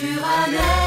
sur un air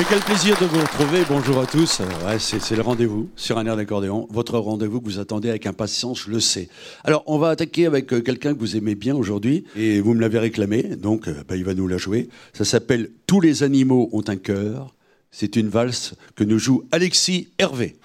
mais quel plaisir de vous retrouver, bonjour à tous. Ouais, c'est c'est le rendez-vous sur un air d'accordéon, votre rendez-vous que vous attendez avec impatience, je le sais. Alors on va attaquer avec euh, quelqu'un que vous aimez bien aujourd'hui, et vous me l'avez réclamé, donc euh, bah, il va nous la jouer. Ça s'appelle Tous les animaux ont un cœur. C'est une valse que nous joue Alexis Hervé.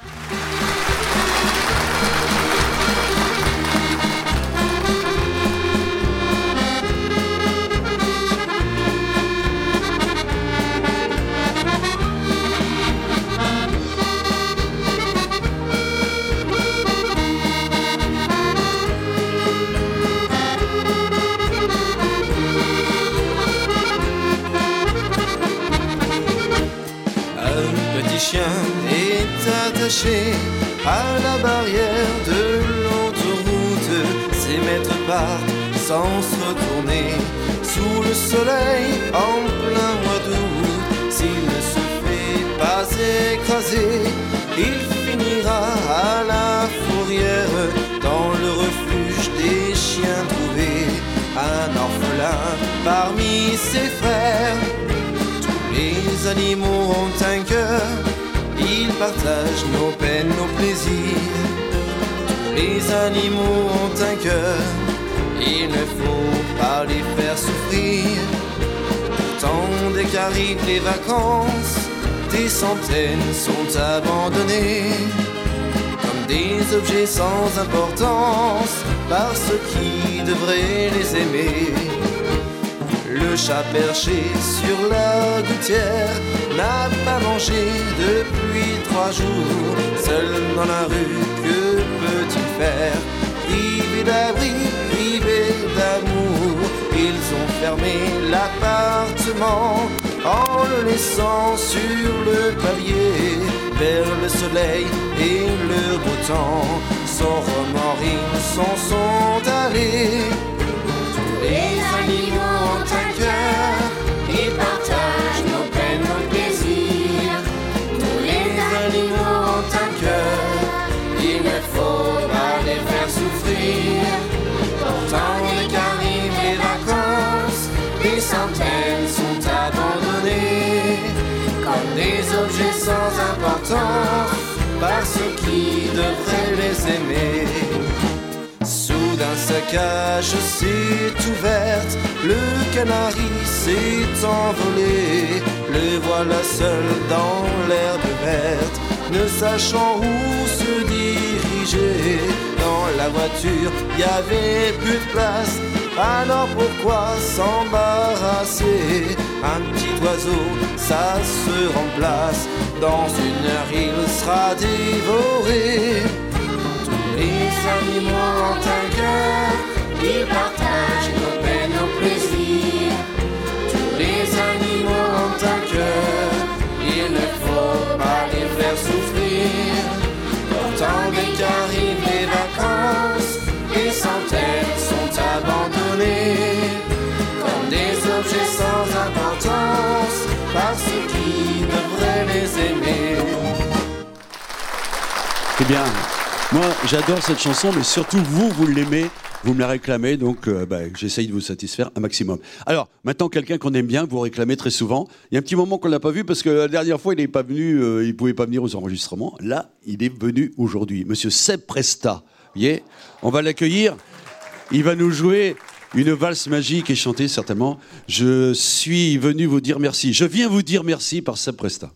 À la barrière de l'autoroute. Ses maîtres partent sans se retourner sous le soleil en plein mois d'août. S'il ne se fait pas écraser, il finira à la fourrière dans le refuge des chiens trouvés. Un orphelin parmi ses frères. Les animaux ont un cœur, ils partagent nos peines, nos plaisirs. Les animaux ont un cœur, il ne faut pas les faire souffrir. Pourtant, dès qu'arrivent les vacances, des centaines sont abandonnés comme des objets sans importance par ceux qui devraient les aimer. Le chat perché sur la gouttière n'a pas mangé depuis trois jours. Seul dans la rue, que peut-il faire? Privé d'abri, privé d'amour, ils ont fermé l'appartement en le laissant sur le palier vers le soleil et le beau temps. Sans remords, ils s'en sont. Les animaux ont un cœur, ils partagent nos peines, nos plaisirs. Tous les animaux ont un cœur, il ne faut pas les faire souffrir. Pourtant, dès qu'arrivent les vacances, des centaines sont abandonnés comme des objets sans importance par ceux qui devraient les aimer. Cage s'est ouverte, le canari s'est envolé, le voilà seul dans l'herbe verte, ne sachant où se diriger. Dans la voiture, y avait plus de place, alors pourquoi s'embarrasser? Un petit oiseau, ça se remplace, dans une heure il sera dévoré. Les animaux ont un cœur, ils partagent nos peines, nos plaisirs. Tous les animaux ont un cœur, il ne faut pas les faire souffrir. Pourtant, dès qu'arrivent les vacances, des centaines sont abandonnés comme des objets sans importance par ceux qui devraient les aimer. Eh bien, moi j'adore cette chanson, mais surtout vous, vous l'aimez, vous me la réclamez, donc euh, bah, j'essaye de vous satisfaire un maximum. Alors, maintenant, quelqu'un qu'on aime bien, vous réclamez très souvent. Il y a un petit moment qu'on l'a pas vu parce que la dernière fois, il n'est pas venu, euh, il pouvait pas venir aux enregistrements. Là, il est venu aujourd'hui. Monsieur Seb Presta, vous voyez On va l'accueillir. Il va nous jouer une valse magique et chanter certainement. Je suis venu vous dire merci. Je viens vous dire merci par Seb Presta.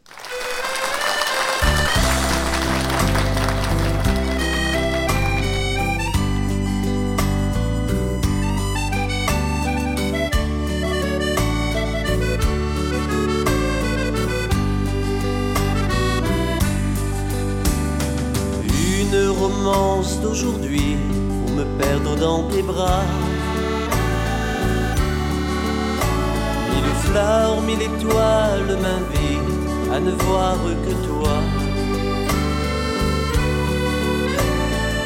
Toi.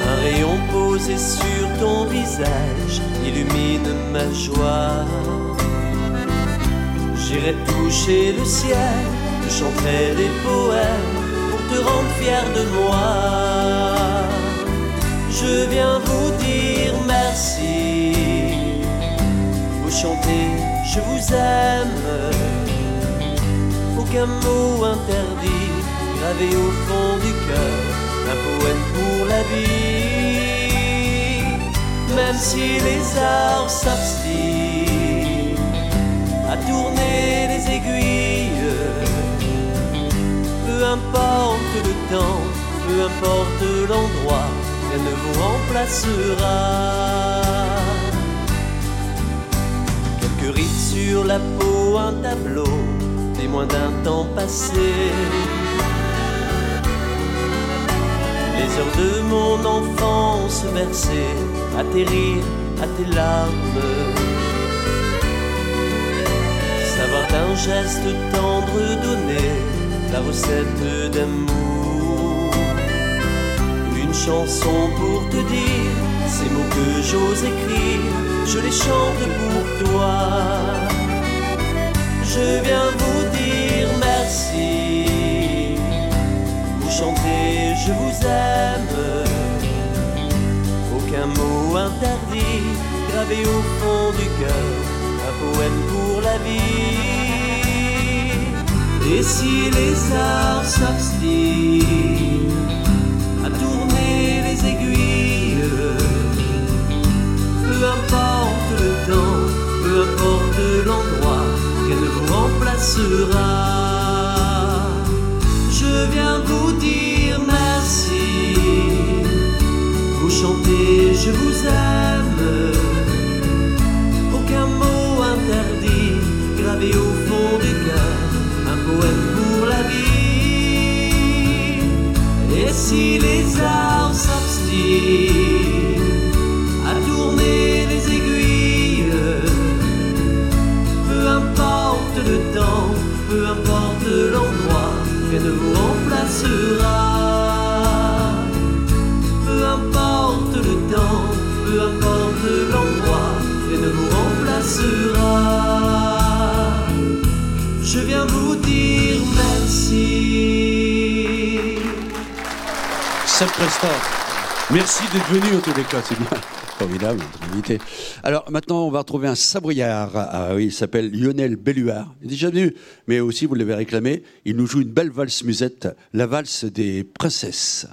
Un rayon posé sur ton visage illumine ma joie. J'irai toucher le ciel, je chanterai des poèmes pour te rendre fier de moi. Je viens vous dire merci. Vous chantez, je vous aime. Aucun mot interdit, gravé au fond du cœur, un poème pour la vie. Même si les arbres s'abstinent à tourner les aiguilles, peu importe le temps, peu importe l'endroit, rien ne vous remplacera. Quelques rides sur la peau, un tableau, témoin d'un temps passé. Les heures de mon enfance versées, atterrir à tes larmes. Savoir d'un geste tendre donné la recette d'amour. Une chanson pour te dire ces mots que j'ose écrire, je les chante pour toi. Je viens vous dire merci. Je vous aime. Aucun mot interdit, gravé au fond du cœur, un poème pour la vie. Et si les arbres s'abstinent à tourner les aiguilles, peu importe le temps, peu importe l'endroit, qu'elle vous remplacera. Merci. Vous chantez, je vous aime. Aucun mot interdit, gravé au fond du cœur, un poème pour la vie. Et si les arbres s'abstinent ne vous remplacera. Peu importe le temps, peu importe l'endroit, rien ne vous remplacera. Je viens vous dire merci. Christophe, merci d'être venu les cas, c'est bien. Alors maintenant, on va retrouver un sabriard. Ah oui, il s'appelle Lionel Belluard. Il est déjà venu, mais aussi, vous l'avez réclamé, il nous joue une belle valse musette, la valse des princesses.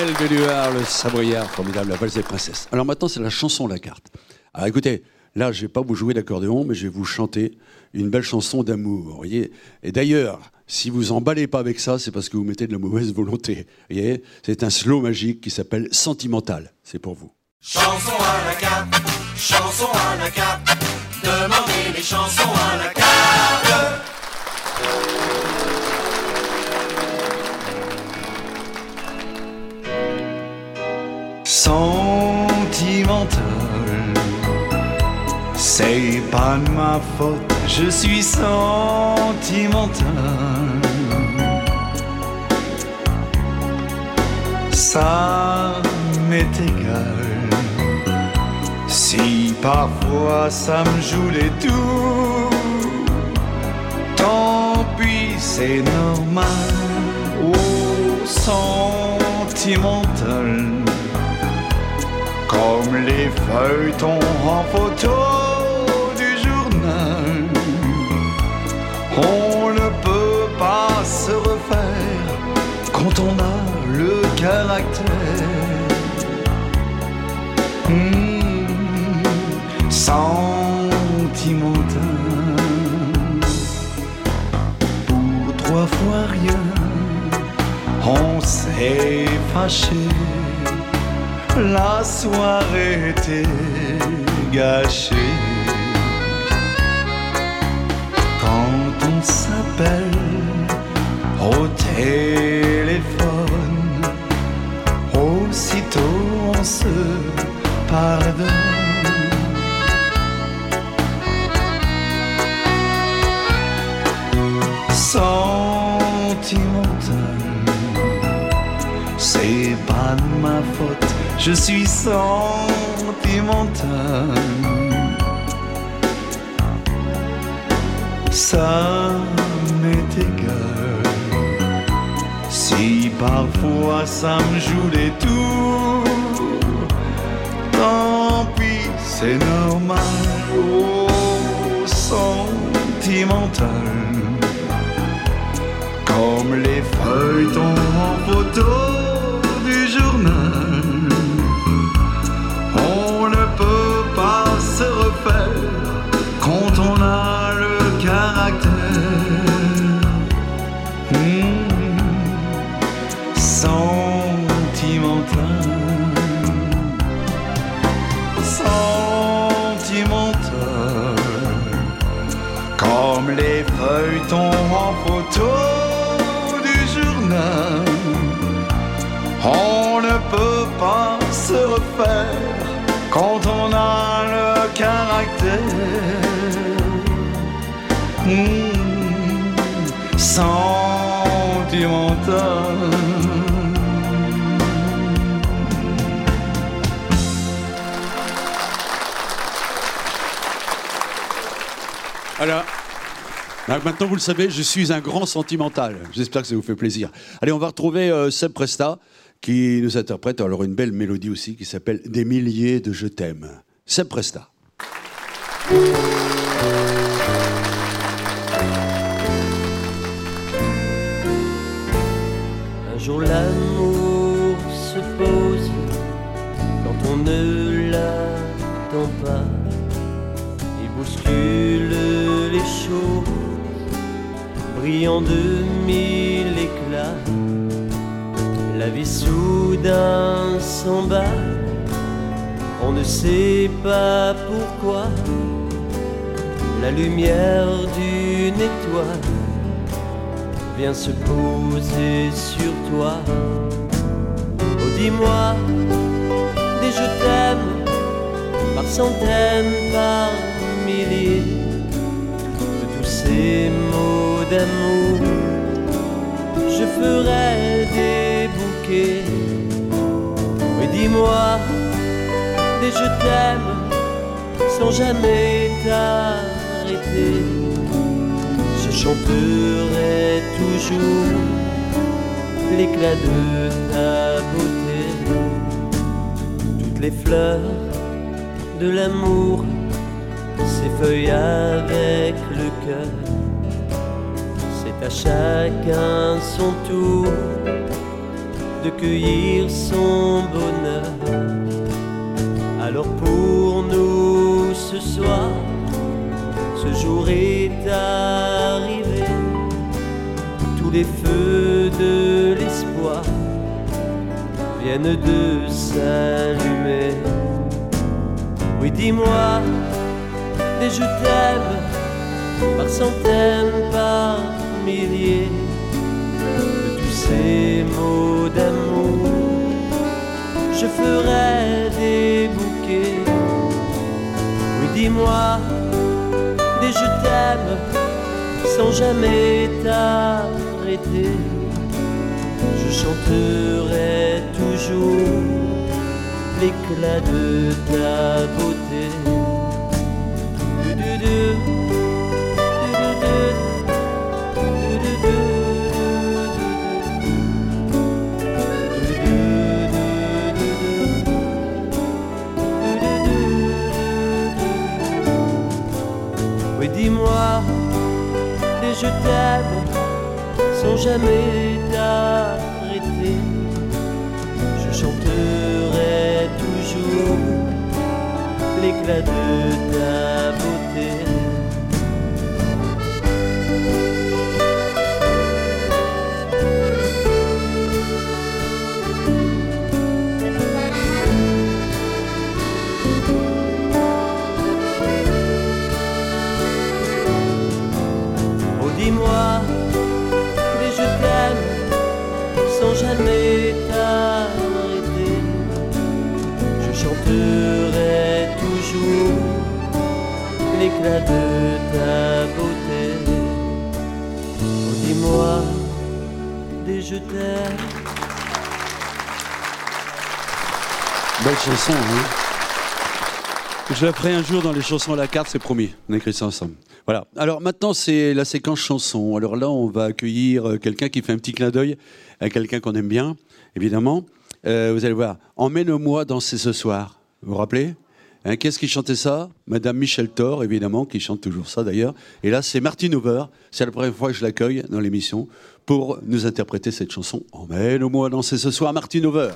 Lionel Belluard, le Savoyard formidable, la valse des princesses. Alors maintenant, c'est la chanson la carte. Alors écoutez, là, je vais pas vous jouer d'accordéon, mais je vais vous chanter une belle chanson d'amour. voyez Et d'ailleurs, si vous emballez pas avec ça, c'est parce que vous mettez de la mauvaise volonté. voyez C'est un slow magique qui s'appelle Sentimental. C'est pour vous. Chanson à la carte, chanson à la carte, demandez les chansons à la carte. Sentimental, c'est pas de ma faute, je suis sentimental. Ça m'est égal. Si parfois ça me joue les tours, tant pis, c'est normal. Oh, sentimental, comme les feuilletons en photo du journal. On ne peut pas se refaire quand on a le caractère. Hmm, sentimental. Pour trois fois rien, on s'est fâché. La soirée était gâchée. Quand on s'appelle au téléphone, aussitôt on se pardonne. Sentimental, c'est pas de ma faute, je suis sentimental. Ça m'est égal. Si parfois ça me joue les tours, tant pis, c'est normal. Oh, sentimental. Comme les feuilletons en photo Les feuilletons en photo du journal. On ne peut pas se refaire quand on a le caractère. Hmm, sentimental. Voilà. Alors, maintenant, vous le savez, je suis un grand sentimental. J'espère que ça vous fait plaisir. Allez, on va retrouver euh, Seb Presta, qui nous interprète alors une belle mélodie aussi qui s'appelle Des milliers de je t'aime. Seb Presta. Un jour l'amour brillant de mille éclats. La vie soudain s'en bat, on ne sait pas pourquoi. La lumière d'une étoile vient se poser sur toi. Oh, dis-moi des je t'aime par centaines, par milliers. De tous ces mots d'amour, je ferai des bouquets. Oui, dis-moi des je t'aime sans jamais t'arrêter je chanterai toujours l'éclat de ta beauté. Toutes les fleurs de l'amour s'effeuillent avec le cœur. À chacun son tour de cueillir son bonheur. Alors pour nous ce soir, ce jour est arrivé, tous les feux de l'espoir viennent de s'allumer. Oui, dis-moi, et je t'aime par centaines, par de tous ces mots d'amour. Je ferai des bouquets. Oui, dis-moi, des je t'aime sans jamais t'arrêter. Je chanterai toujours l'éclat de ta beauté. Sans jamais. Je la ferai un jour dans les chansons à la carte, c'est promis. On écrit ça ensemble. Voilà. Alors maintenant, c'est la séquence chanson. Alors là, on va accueillir euh, quelqu'un qui fait un petit clin d'œil à quelqu'un qu'on aime bien, évidemment. Euh, vous allez voir. Emmène-moi danser ce soir. Vous vous rappelez? Hein, Qu'est-ce qui chantait ça? Madame Michel Thor, évidemment, qui chante toujours ça d'ailleurs. Et là, c'est Martine Hoover. C'est la première fois que je l'accueille dans l'émission pour nous interpréter cette chanson. Emmène-moi danser ce soir, Martine Hoover.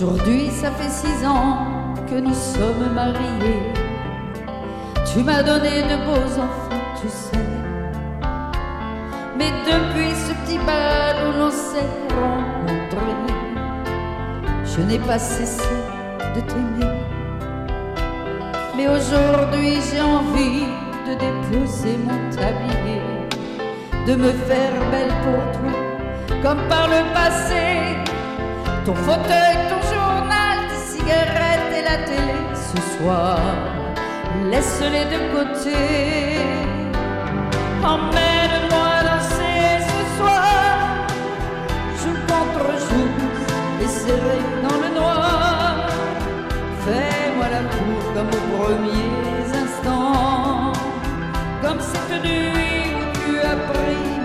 Aujourd'hui, ça fait six ans que nous sommes mariés. Tu m'as donné de beaux enfants, tu sais. Mais depuis ce petit bal où l'on s'est rencontrés, je n'ai pas cessé de t'aimer. Mais aujourd'hui, j'ai envie de déposer mon tablier, de me faire belle pour toi, comme par le passé. Ton fauteuil, ton cigarettes et la télé ce soir, laisse-les de côté. Emmène-moi danser ce soir, joue contre joue et serré dans le noir. Fais-moi la cour comme aux premiers instants, comme cette nuit où tu as pris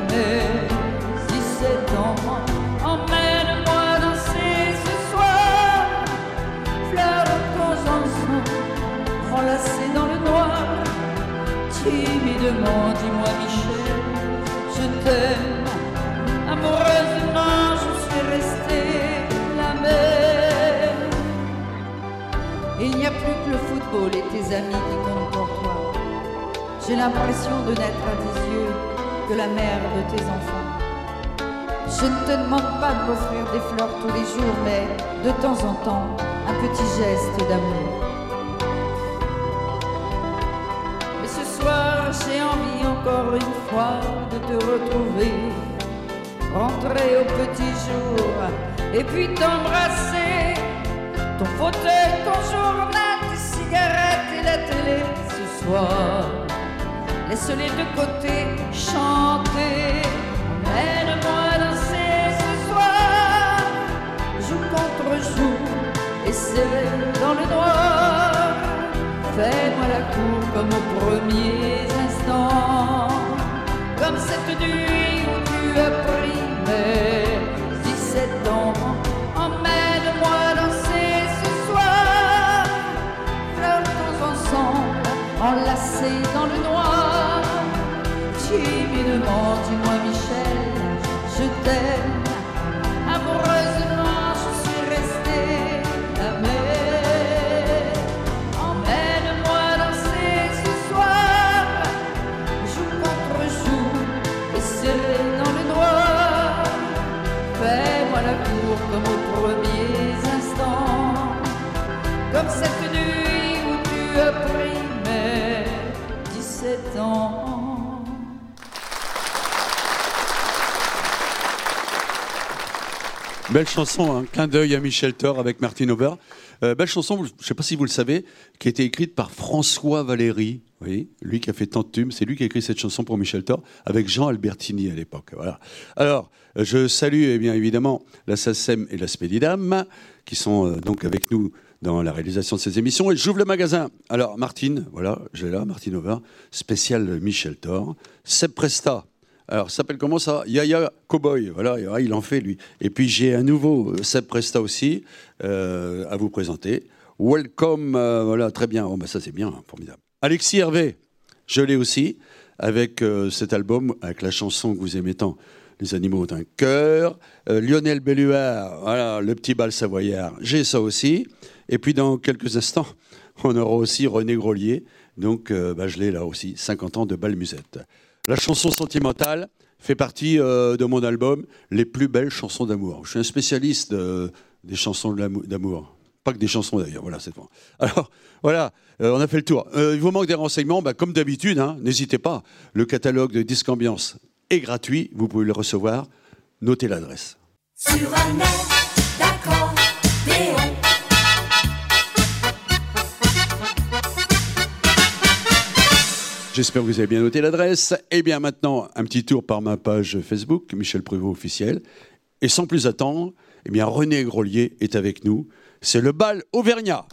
enlacée dans le noir. Timidement, dis-moi Michel, je t'aime. Amoureusement, je suis restée la même. Il n'y a plus que le football et tes amis qui comptent pour toi. J'ai l'impression de n'être à tes yeux que la mère de tes enfants. Je ne te demande pas de m'offrir des fleurs tous les jours, mais de temps en temps, un petit geste d'amour. Encore une fois de te retrouver, rentrer au petit jour et puis t'embrasser. Ton fauteuil, ton journal, tes cigarettes et la télé ce soir. Laisse-les de côté chanter. cette nuit où tu as pris mes 17 ans. Emmène-moi danser ce soir, flirtons ensemble, enlacés dans le noir. Timidement, dis-moi. Belle chanson, un clin d'œil à Michel Thor avec Martin Over. Euh, belle chanson, je ne sais pas si vous le savez, qui a été écrite par François Valéry. Oui, lui qui a fait tant de tubes, c'est lui qui a écrit cette chanson pour Michel Thor avec Jean Albertini à l'époque. Voilà. Alors, je salue eh bien évidemment la SACEM et la Spédidam qui sont euh, donc avec nous dans la réalisation de ces émissions. Et j'ouvre le magasin. Alors, Martine, voilà, j'ai là, Martine Over, spécial Michel Thor. Seb Presta, alors, ça s'appelle comment ça? Yaya Cowboy. Voilà, ah, il en fait, lui. Et puis, j'ai un nouveau euh, Seb Presta aussi euh, à vous présenter. Welcome, euh, voilà, très bien. Oh, bah, ça, c'est bien, hein, formidable. Alexis Hervé, je l'ai aussi, avec cet album, avec la chanson que vous aimez tant, Les animaux d'un cœur. Euh, Lionel Belluard, voilà, le petit bal savoyard, j'ai ça aussi. Et puis, dans quelques instants, on aura aussi René Grolier. Donc, bah, je l'ai là aussi, 50 ans de bal musette. La chanson sentimentale fait partie euh, de mon album Les plus belles chansons d'amour. Je suis un spécialiste euh, des chansons d'amour. Pas que des chansons d'ailleurs, voilà, c'est bon. Alors, voilà, euh, on a fait le tour. Il vous manque des renseignements, bah, comme d'habitude, hein, n'hésitez pas. Le catalogue de Disque Ambiance est gratuit, vous pouvez le recevoir. Notez l'adresse. Sur un air J'espère que vous avez bien noté l'adresse. Et bien maintenant, un petit tour par ma page Facebook, Michel Prévost officiel. Et sans plus attendre, eh bien René Grolier est avec nous. C'est le bal Auvergnat.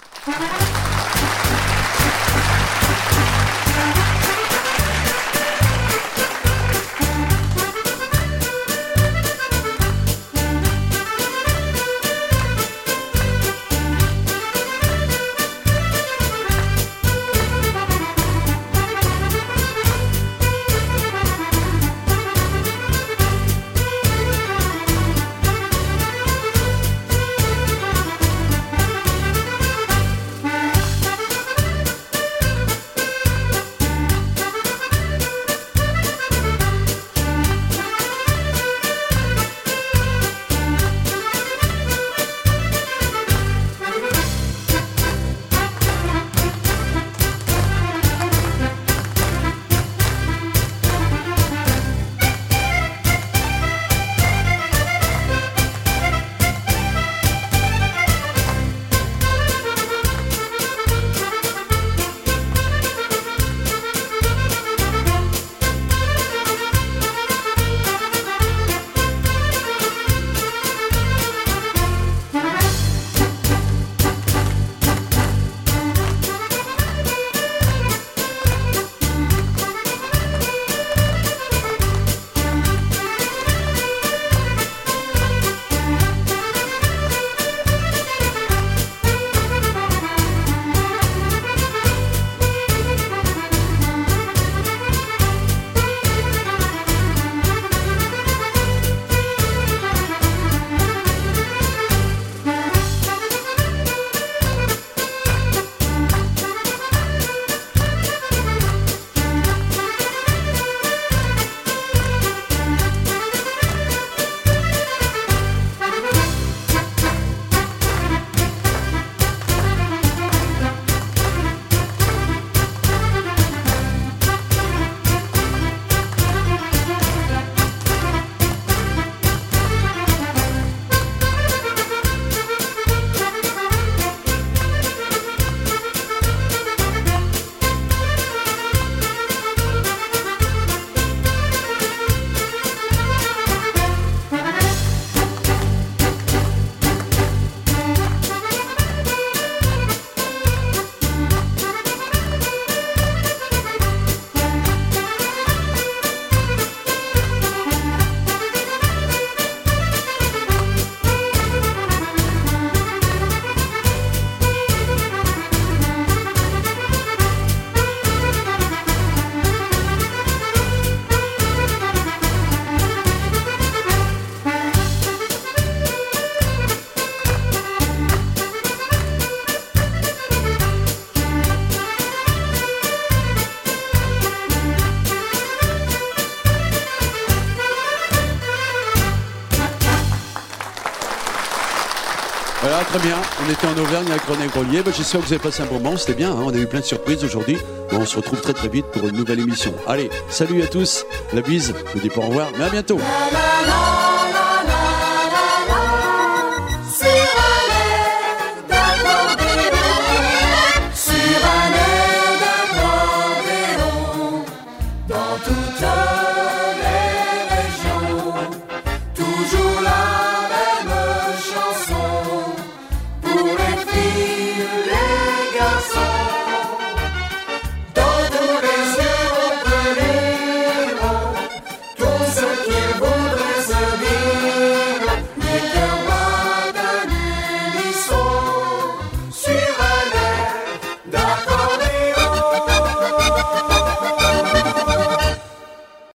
Était en Auvergne avec René Grolier. Ben, J'espère que vous avez passé un bon moment. C'était bien. hein. On a eu plein de surprises aujourd'hui. On se retrouve très très vite pour une nouvelle émission. Allez, salut à tous. La bise. Je vous dis au revoir, mais à bientôt.